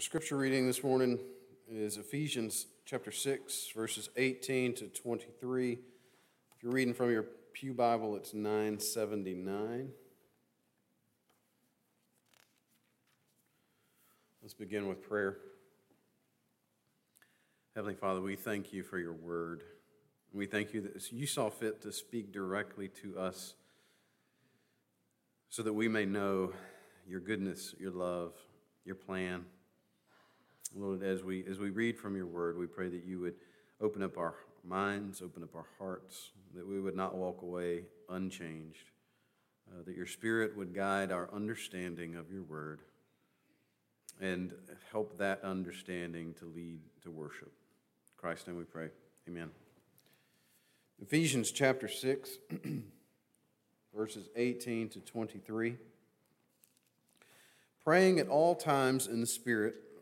Scripture reading this morning is Ephesians chapter 6, verses 18 to 23. If you're reading from your Pew Bible, it's 979. Let's begin with prayer. Heavenly Father, we thank you for your word. We thank you that you saw fit to speak directly to us so that we may know your goodness, your love, your plan. Lord, as we, as we read from your word, we pray that you would open up our minds, open up our hearts, that we would not walk away unchanged, uh, that your spirit would guide our understanding of your word and help that understanding to lead to worship. In Christ's name we pray. Amen. Ephesians chapter 6, verses 18 to 23. Praying at all times in the Spirit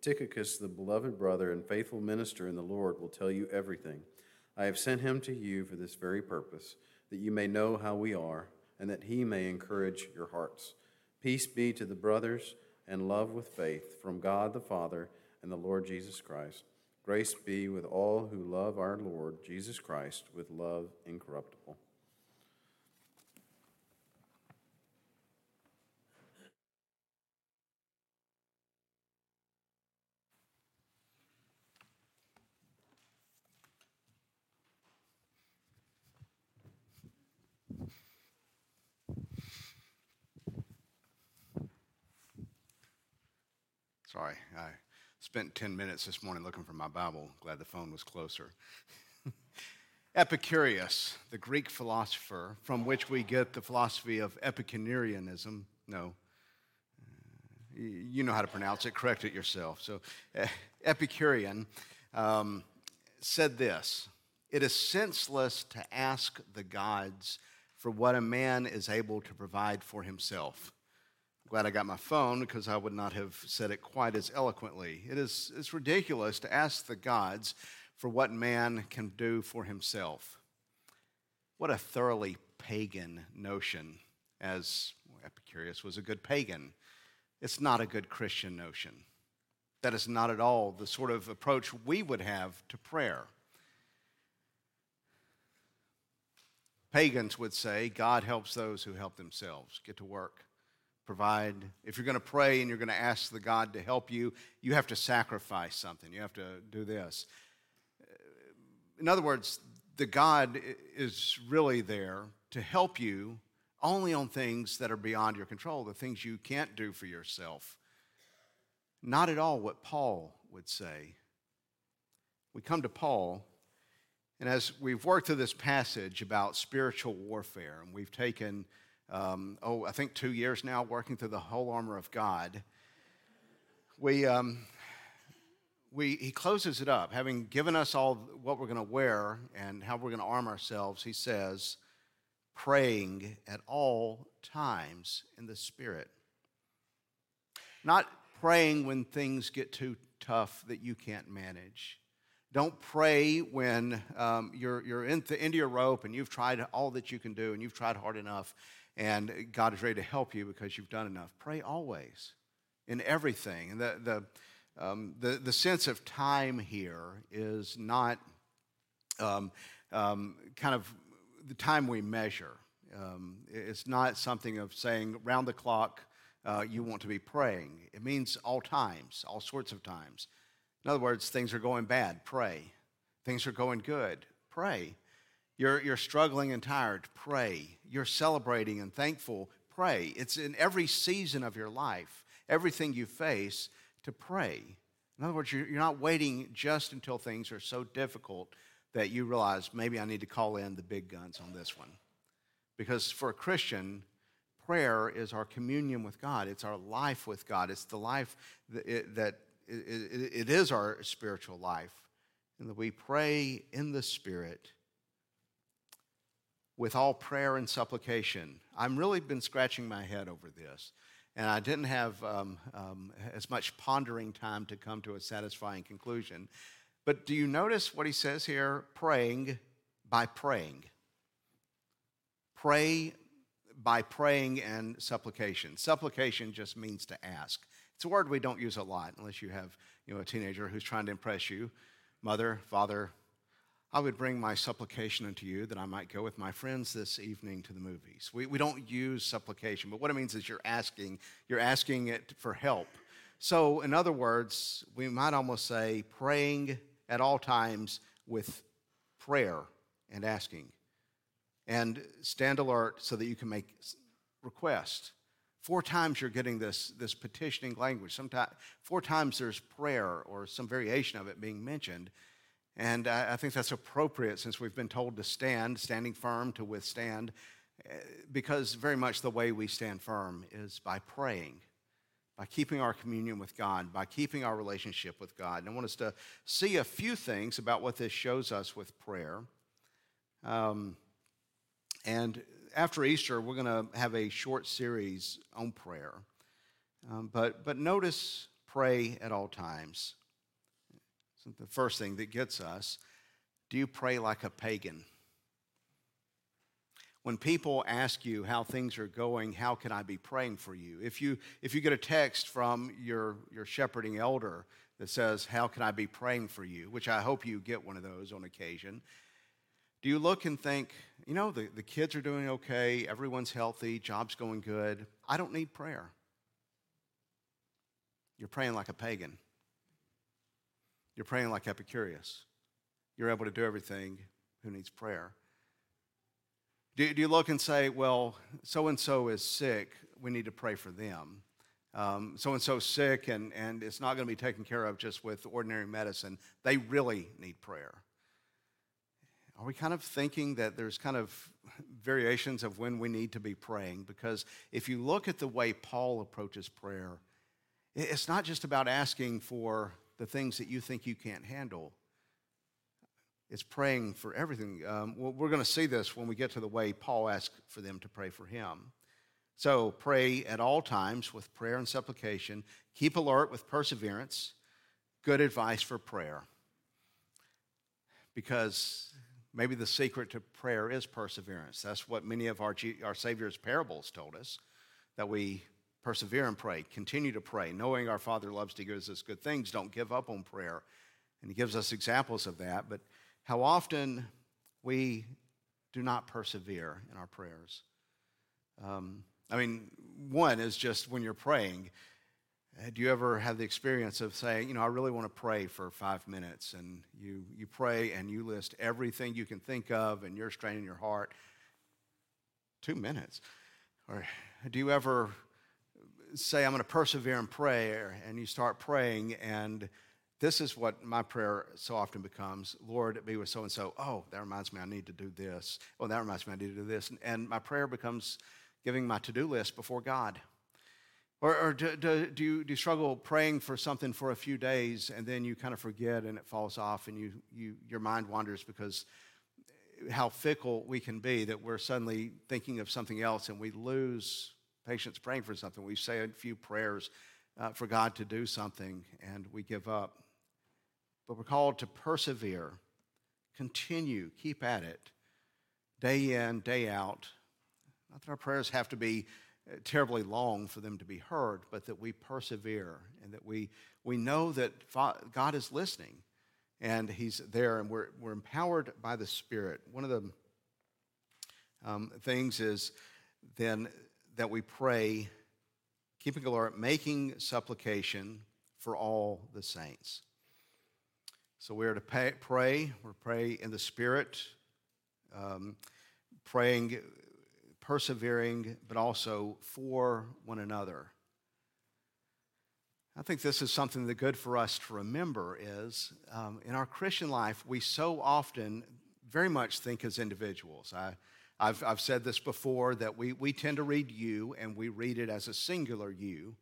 Tychicus, the beloved brother and faithful minister in the Lord, will tell you everything. I have sent him to you for this very purpose, that you may know how we are, and that he may encourage your hearts. Peace be to the brothers, and love with faith from God the Father and the Lord Jesus Christ. Grace be with all who love our Lord Jesus Christ with love incorruptible. Sorry, I spent 10 minutes this morning looking for my Bible. Glad the phone was closer. Epicurus, the Greek philosopher from which we get the philosophy of Epicureanism. No, you know how to pronounce it, correct it yourself. So, Epicurean um, said this It is senseless to ask the gods for what a man is able to provide for himself. Glad I got my phone because I would not have said it quite as eloquently. It is it's ridiculous to ask the gods for what man can do for himself. What a thoroughly pagan notion, as Epicurus was a good pagan. It's not a good Christian notion. That is not at all the sort of approach we would have to prayer. Pagans would say, God helps those who help themselves. Get to work provide. If you're going to pray and you're going to ask the God to help you, you have to sacrifice something. You have to do this. In other words, the God is really there to help you only on things that are beyond your control, the things you can't do for yourself. Not at all what Paul would say. We come to Paul, and as we've worked through this passage about spiritual warfare, and we've taken um, oh, I think two years now working through the whole armor of God. We, um, we, he closes it up, having given us all what we're going to wear and how we're going to arm ourselves. He says, praying at all times in the Spirit. Not praying when things get too tough that you can't manage. Don't pray when um, you're, you're in the end of your rope and you've tried all that you can do and you've tried hard enough and God is ready to help you because you've done enough. Pray always in everything. And the, the, um, the, the sense of time here is not um, um, kind of the time we measure. Um, it's not something of saying round the clock uh, you want to be praying. It means all times, all sorts of times. In other words, things are going bad, pray. Things are going good, pray. You're, you're struggling and tired, pray. You're celebrating and thankful, pray. It's in every season of your life, everything you face, to pray. In other words, you're, not waiting just until things are so difficult that you realize maybe I need to call in the big guns on this one. Because for a Christian, prayer is our communion with God, it's our life with God, it's the life that, it is our spiritual life, and that we pray in the Spirit with all prayer and supplication. I'm really been scratching my head over this, and I didn't have um, um, as much pondering time to come to a satisfying conclusion. But do you notice what he says here? Praying by praying. Pray by praying and supplication. Supplication just means to ask. It's a word we don't use a lot unless you have you know, a teenager who's trying to impress you. Mother, father, I would bring my supplication unto you that I might go with my friends this evening to the movies. We, we don't use supplication, but what it means is you're asking, you're asking it for help. So, in other words, we might almost say praying at all times with prayer and asking and stand alert so that you can make requests. Four times you're getting this, this petitioning language. Sometimes, four times there's prayer or some variation of it being mentioned. And I, I think that's appropriate since we've been told to stand, standing firm to withstand, eh, because very much the way we stand firm is by praying, by keeping our communion with God, by keeping our relationship with God. And I want us to see a few things about what this shows us with prayer. Um, and after Easter, we're going to have a short series on prayer. Um, but, but notice pray at all times. The first thing that gets us do you pray like a pagan? When people ask you how things are going, how can I be praying for you? If you, if you get a text from your, your shepherding elder that says, How can I be praying for you? which I hope you get one of those on occasion do you look and think, you know, the, the kids are doing okay, everyone's healthy, job's going good. I don't need prayer. You're praying like a pagan. You're praying like Epicurus. You're able to do everything. Who needs prayer? Do, do you look and say, well, so and so is sick, we need to pray for them? So and so sick, and, and it's not going to be taken care of just with ordinary medicine. They really need prayer. Are we kind of thinking that there's kind of variations of when we need to be praying? Because if you look at the way Paul approaches prayer, it's not just about asking for the things that you think you can't handle. It's praying for everything. Um, we're going to see this when we get to the way Paul asked for them to pray for him. So pray at all times with prayer and supplication. Keep alert with perseverance. Good advice for prayer. Because Maybe the secret to prayer is perseverance. That's what many of our, our Savior's parables told us that we persevere and pray, continue to pray, knowing our Father loves to give us good things. Don't give up on prayer. And He gives us examples of that. But how often we do not persevere in our prayers. Um, I mean, one is just when you're praying, do you ever have the experience of saying, you know, I really want to pray for five minutes, and you, you pray and you list everything you can think of, and you're straining your heart? Two minutes. Or do you ever say, I'm going to persevere in prayer, and you start praying, and this is what my prayer so often becomes Lord, be with so and so. Oh, that reminds me I need to do this. Oh, that reminds me I need to do this. And my prayer becomes giving my to do list before God. Or, or do, do, do, you, do you struggle praying for something for a few days and then you kind of forget and it falls off and you, you, your mind wanders because how fickle we can be that we're suddenly thinking of something else and we lose patience praying for something. We say a few prayers uh, for God to do something and we give up. But we're called to persevere, continue, keep at it, day in, day out. Not that our prayers have to be terribly long for them to be heard, but that we persevere and that we, we know that God is listening and He's there and we're, we're empowered by the Spirit. One of the um, things is then that we pray, keeping alert, making supplication for all the saints. So we are to pay, pray, we're pray in the Spirit, um, praying persevering, but also for one another. I think this is something that good for us to remember is um, in our Christian life, we so often very much think as individuals. I, have I've said this before that we, we tend to read you and we read it as a singular you.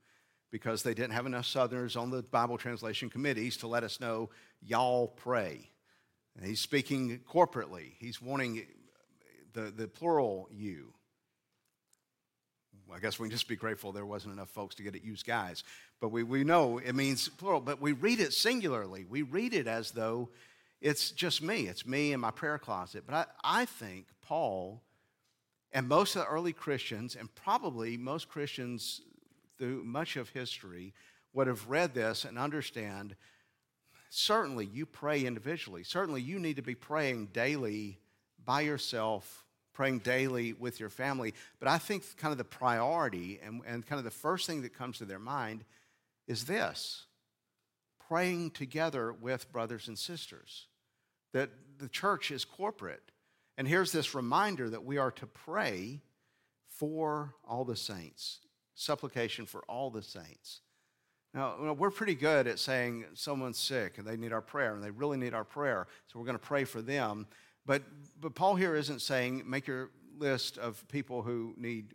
because they didn't have enough Southerners on the Bible translation committees to let us know, y'all pray. And he's speaking corporately. He's wanting the, the plural you. I guess we can just be grateful there wasn't enough folks to get it used guys. But we, we know it means plural, but we read it singularly. We read it as though it's just me. It's me in my prayer closet. But I, I think Paul and most of the early Christians, and probably most Christians through much of history, would have read this and understand certainly you pray individually. Certainly you need to be praying daily by yourself, praying daily with your family. But I think kind of the priority and, and kind of the first thing that comes to their mind is this praying together with brothers and sisters. That the church is corporate. And here's this reminder that we are to pray for all the saints, supplication for all the saints. Now, we're pretty good at saying someone's sick and they need our prayer and they really need our prayer, so we're going to pray for them. But, but Paul here isn't saying make your list of people who need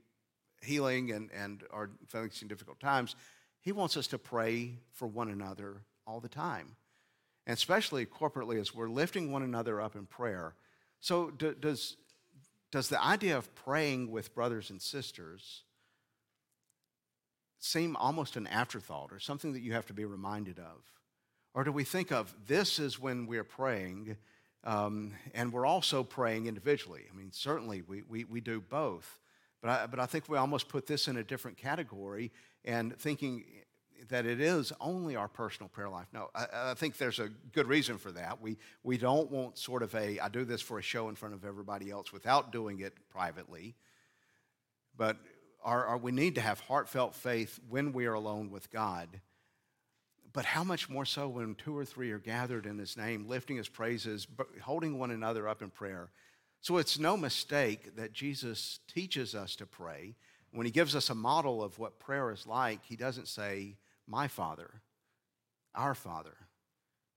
healing and, and are facing difficult times. He wants us to pray for one another all the time, and especially corporately as we're lifting one another up in prayer. So, do, does, does the idea of praying with brothers and sisters seem almost an afterthought or something that you have to be reminded of? Or do we think of this is when we're praying, um, and we're also praying individually? I mean, certainly we, we, we do both. But I, but I think we almost put this in a different category and thinking that it is only our personal prayer life. No, I, I, think there's a good reason for that. We, we don't want sort of a, I do this for a show in front of everybody else without doing it privately. But our, our, we need to have heartfelt faith when we are alone with God. But how much more so when two or three are gathered in His name, lifting His praises, holding one another up in prayer? So it's no mistake that Jesus teaches us to pray. When he gives us a model of what prayer is like, he doesn't say, My Father, our Father.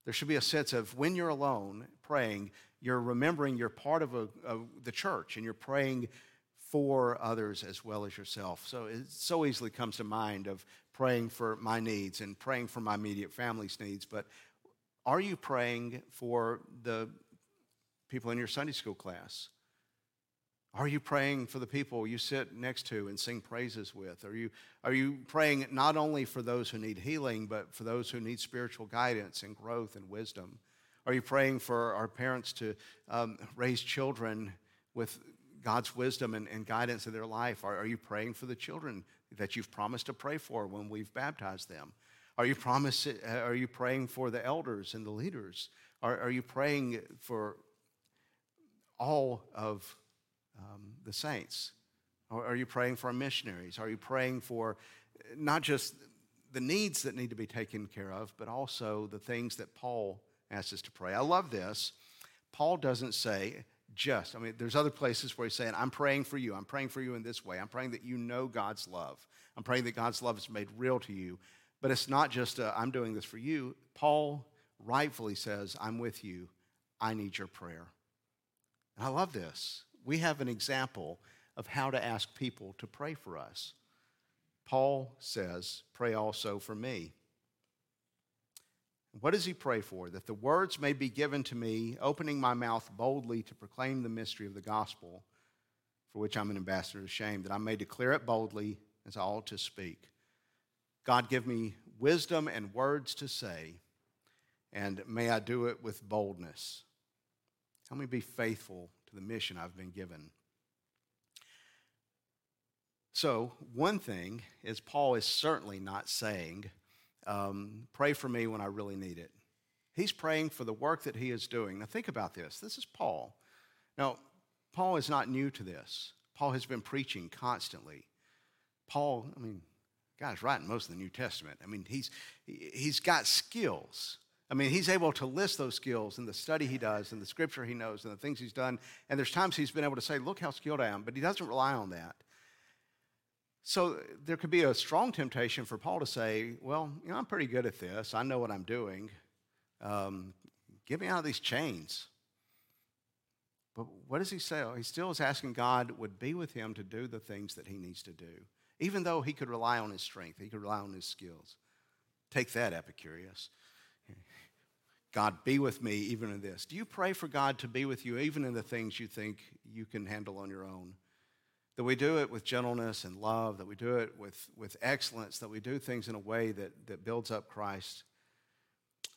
There should be a sense of when you're alone praying, you're remembering you're part of, a, of the church and you're praying for others as well as yourself. So it so easily comes to mind of praying for my needs and praying for my immediate family's needs. But are you praying for the people in your Sunday school class? Are you praying for the people you sit next to and sing praises with? Are you, are you praying not only for those who need healing, but for those who need spiritual guidance and growth and wisdom? Are you praying for our parents to um, raise children with God's wisdom and, and guidance in their life? Are, are you praying for the children that you've promised to pray for when we've baptized them? Are you, promise, are you praying for the elders and the leaders? Are, are you praying for all of um, the saints? Are you praying for our missionaries? Are you praying for not just the needs that need to be taken care of, but also the things that Paul asks us to pray? I love this. Paul doesn't say, just. I mean, there's other places where he's saying, I'm praying for you. I'm praying for you in this way. I'm praying that you know God's love. I'm praying that God's love is made real to you. But it's not just, i I'm doing this for you. Paul rightfully says, I'm with you. I need your prayer. And I love this. We have an example of how to ask people to pray for us. Paul says, Pray also for me. What does he pray for? That the words may be given to me, opening my mouth boldly to proclaim the mystery of the gospel, for which I'm an ambassador of shame, that I may declare it boldly as I ought to speak. God, give me wisdom and words to say, and may I do it with boldness. Help me be faithful the mission I've been given. So, one thing is, Paul is certainly not saying, um, pray for me when I really need it. He's praying for the work that he is doing. Now, think about this. This is Paul. Now, Paul is not new to this. Paul has been preaching constantly. Paul, I mean, guy's writing most of the New Testament. I mean, he's, he's got skills. I mean, he's able to list those skills and the study he does and the scripture he knows and the things he's done. And there's times he's been able to say, Look how skilled I am, but he doesn't rely on that. So there could be a strong temptation for Paul to say, Well, you know, I'm pretty good at this. I know what I'm doing. Um, get me out of these chains. But what does he say? He still is asking God would be with him to do the things that he needs to do. even though he could rely on his strength, he could rely on his skills. Take that, Epicurus. God, be with me even in this. Do you pray for God to be with you even in the things you think you can handle on your own? That we do it with gentleness and love, that we do it with, with excellence, that we do things in a way that, that builds up Christ,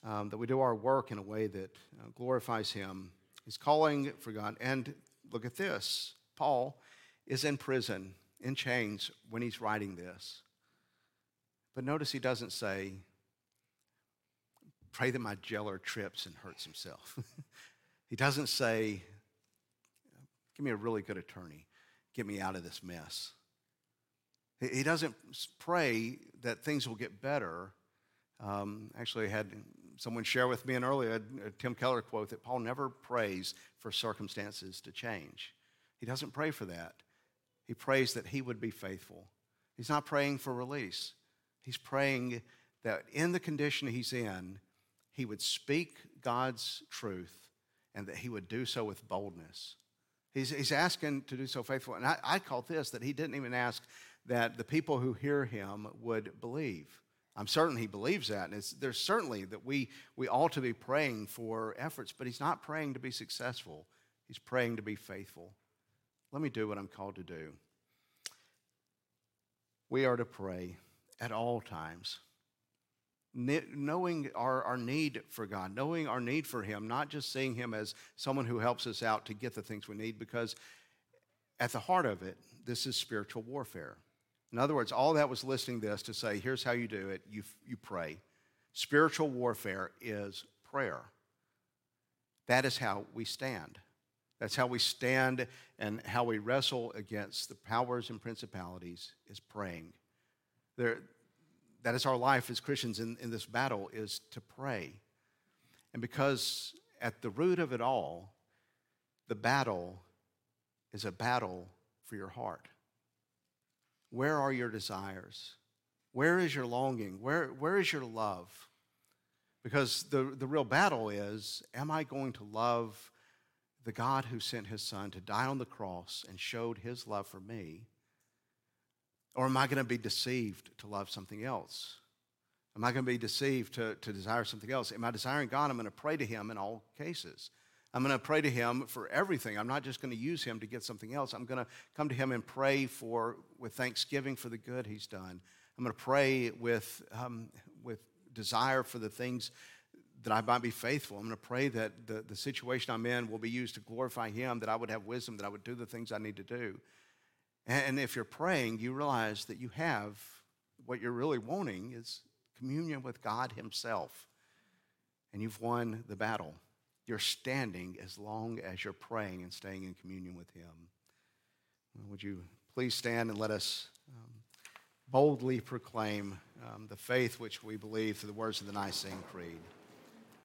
um, that we do our work in a way that uh, glorifies Him. He's calling for God. And look at this Paul is in prison, in chains, when he's writing this. But notice he doesn't say, pray that my jailer trips and hurts himself. he doesn't say, give me a really good attorney, get me out of this mess. He doesn't pray that things will get better. Um, actually, I had someone share with me an earlier Tim Keller quote that Paul never prays for circumstances to change. He doesn't pray for that. He prays that he would be faithful. He's not praying for release. He's praying that in the condition he's in, he would speak God's truth and that he would do so with boldness. He's, he's asking to do so faithful. And I, I call this that he didn't even ask that the people who hear him would believe. I'm certain he believes that. And there's certainly that we, we ought to be praying for efforts, but he's not praying to be successful. He's praying to be faithful. Let me do what I'm called to do. We are to pray at all times knowing our, our need for God, knowing our need for Him, not just seeing Him as someone who helps us out to get the things we need, because at the heart of it, this is spiritual warfare. In other words, all that was listing this to say, here's how you do it you, you pray. Spiritual warfare is prayer. That is how we stand. That's how we stand and how we wrestle against the powers and principalities is praying. There, that is our life as Christians in, in this battle is to pray. And because at the root of it all, the battle is a battle for your heart. Where are your desires? Where is your longing? Where, where is your love? Because the, the real battle is am I going to love the God who sent his son to die on the cross and showed his love for me? Or am I going to be deceived to love something else? Am I going to be deceived to, to desire something else? Am I desiring God? I'm going to pray to Him in all cases. I'm going to pray to Him for everything. I'm not just going to use Him to get something else. I'm going to come to Him and pray for, with thanksgiving for the good He's done. I'm going to pray with, um, with desire for the things that I might be faithful. I'm going to pray that the, the situation I'm in will be used to glorify Him, that I would have wisdom, that I would do the things I need to do. And if you're praying, you realize that you have what you're really wanting is communion with God Himself. And you've won the battle. You're standing as long as you're praying and staying in communion with Him. Would you please stand and let us um, boldly proclaim um, the faith which we believe through the words of the Nicene Creed?